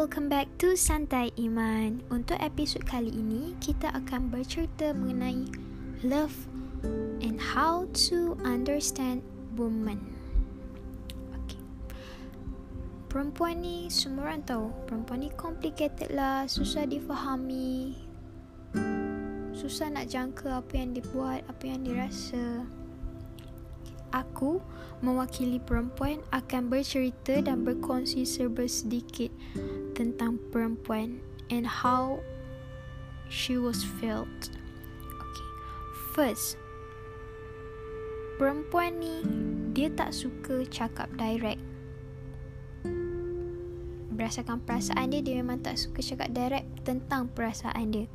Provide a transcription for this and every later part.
welcome back to Santai Iman. Untuk episod kali ini, kita akan bercerita mengenai love and how to understand woman. Okay. Perempuan ni semua orang tahu, perempuan ni complicated lah, susah difahami. Susah nak jangka apa yang dibuat, apa yang dirasa. Aku mewakili perempuan akan bercerita dan berkongsi serba sedikit tentang perempuan and how she was felt. Okay. First, perempuan ni dia tak suka cakap direct. Berdasarkan perasaan dia, dia memang tak suka cakap direct tentang perasaan dia.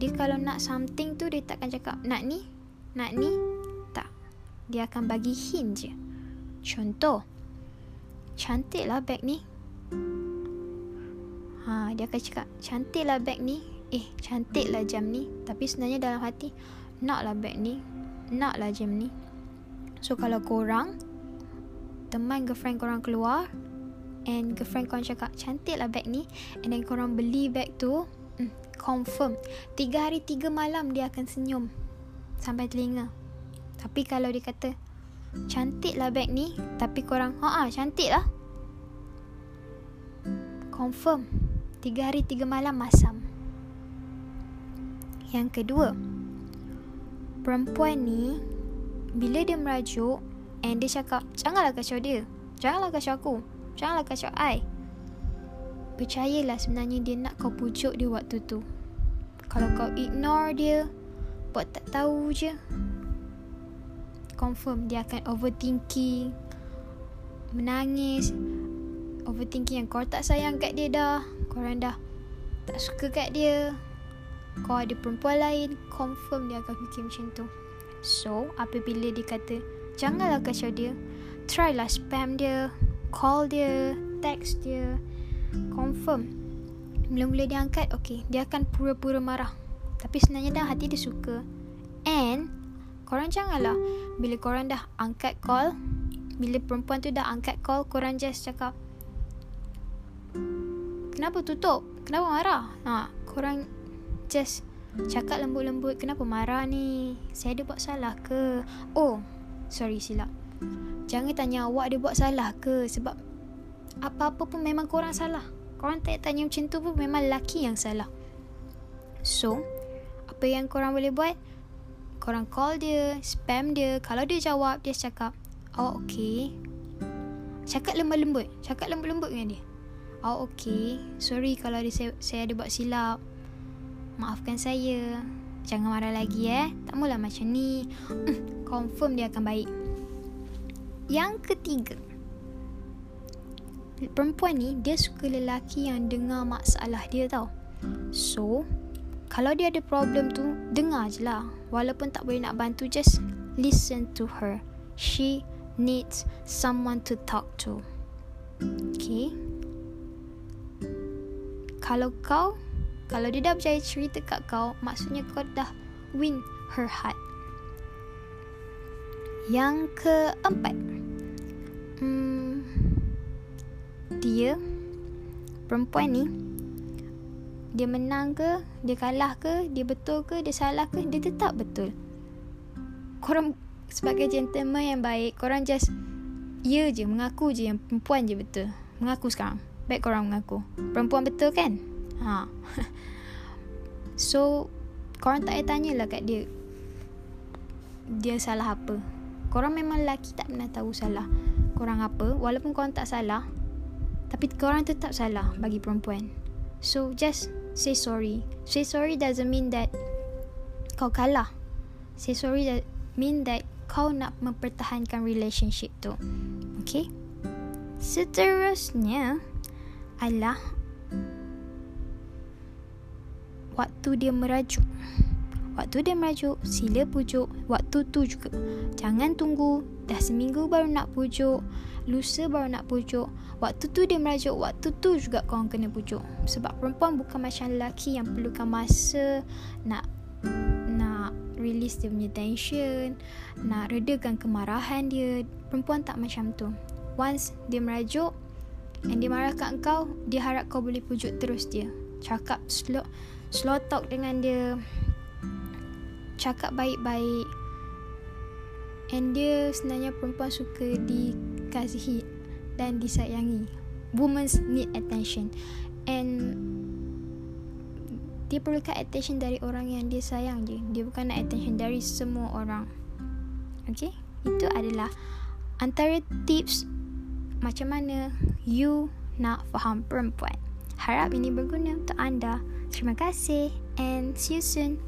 Dia kalau nak something tu, dia takkan cakap, nak ni, nak ni, dia akan bagi hint je. Contoh, cantiklah beg ni. Ha, dia akan cakap, cantiklah beg ni. Eh, cantiklah jam ni. Tapi sebenarnya dalam hati, naklah beg ni. Naklah jam ni. So, kalau korang, teman girlfriend korang keluar, and girlfriend korang cakap, cantiklah beg ni. And then korang beli beg tu, hmm, confirm. Tiga hari, tiga malam dia akan senyum. Sampai telinga. Tapi kalau dia kata Cantik lah beg ni Tapi korang Haa cantik lah Confirm Tiga hari tiga malam masam. Yang kedua Perempuan ni Bila dia merajuk And dia cakap Janganlah kacau dia. Janganlah kacau aku. Janganlah kacau I. Percayalah sebenarnya dia nak kau pujuk dia waktu tu. Kalau kau ignore dia Buat tak tahu je. Confirm dia akan overthinking menangis overthinking yang kau tak sayang kat dia dah korang dah tak suka kat dia. Kau ada perempuan lain confirm dia akan fikir macam tu. So apabila dia kata janganlah kacau dia. Try lah spam dia call dia text dia. Confirm. Mula-mula dia angkat okay dia akan pura-pura marah. Tapi sebenarnya dah hati dia suka. And korang janganlah. Bila korang dah angkat call bila perempuan tu dah angkat call korang just cakap kenapa tutup kenapa marah ha korang just cakap lembut-lembut kenapa marah ni saya ada buat salah ke oh sorry silap jangan tanya awak ada buat salah ke sebab apa-apa pun memang korang salah korang tak tanya macam tu pun memang lelaki yang salah so apa yang korang boleh buat korang call dia, spam dia. Kalau dia jawab, dia cakap, oh okay. Cakap lembut-lembut. Cakap lembut-lembut dengan dia. Oh okay. Sorry kalau dia, saya, saya ada buat silap. Maafkan saya. Jangan marah lagi eh. Tak mula macam ni. Hmm, confirm dia akan baik. Yang ketiga. Perempuan ni, dia suka lelaki yang dengar masalah dia tau. So, kalau dia ada problem tu, dengar je lah. Walaupun tak boleh nak bantu, just listen to her. She needs someone to talk to. Okay? Kalau kau, kalau dia dah percaya cerita kat kau, maksudnya kau dah win her heart. Yang keempat, hmm, dia, perempuan ni, dia menang ke, dia kalah ke, dia betul ke, dia salah ke, dia tetap betul. Korang sebagai gentleman yang baik, korang just ya je, mengaku je yang perempuan je betul. Mengaku sekarang. Baik korang mengaku. Perempuan betul kan? Ha. so, korang tak payah tanyalah kat dia. Dia salah apa. Korang memang lelaki tak pernah tahu salah. Korang apa, walaupun korang tak salah, tapi korang tetap salah bagi perempuan. So, just say sorry. Say sorry doesn't mean that kau kalah. Say sorry that mean that kau nak mempertahankan relationship tu. Okay? Seterusnya adalah waktu dia merajuk. Waktu dia merajuk, sila pujuk. Waktu tu juga. Jangan tunggu. Dah seminggu baru nak pujuk. Lusa baru nak pujuk. Waktu tu dia merajuk waktu tu juga kau kena pujuk. Sebab perempuan bukan macam lelaki yang perlukan masa nak nak release dia punya tension nak redakan kemarahan dia. Perempuan tak macam tu. Once dia merajuk And dia marah kat kau Dia harap kau boleh pujuk terus dia Cakap slow Slow talk dengan dia Cakap baik-baik And dia sebenarnya perempuan suka dikasihi Dan disayangi Women need attention And dia perlukan attention dari orang yang dia sayang je. Dia bukan nak attention dari semua orang. Okay? Itu adalah antara tips macam mana you nak faham perempuan. Harap ini berguna untuk anda. Terima kasih and see you soon.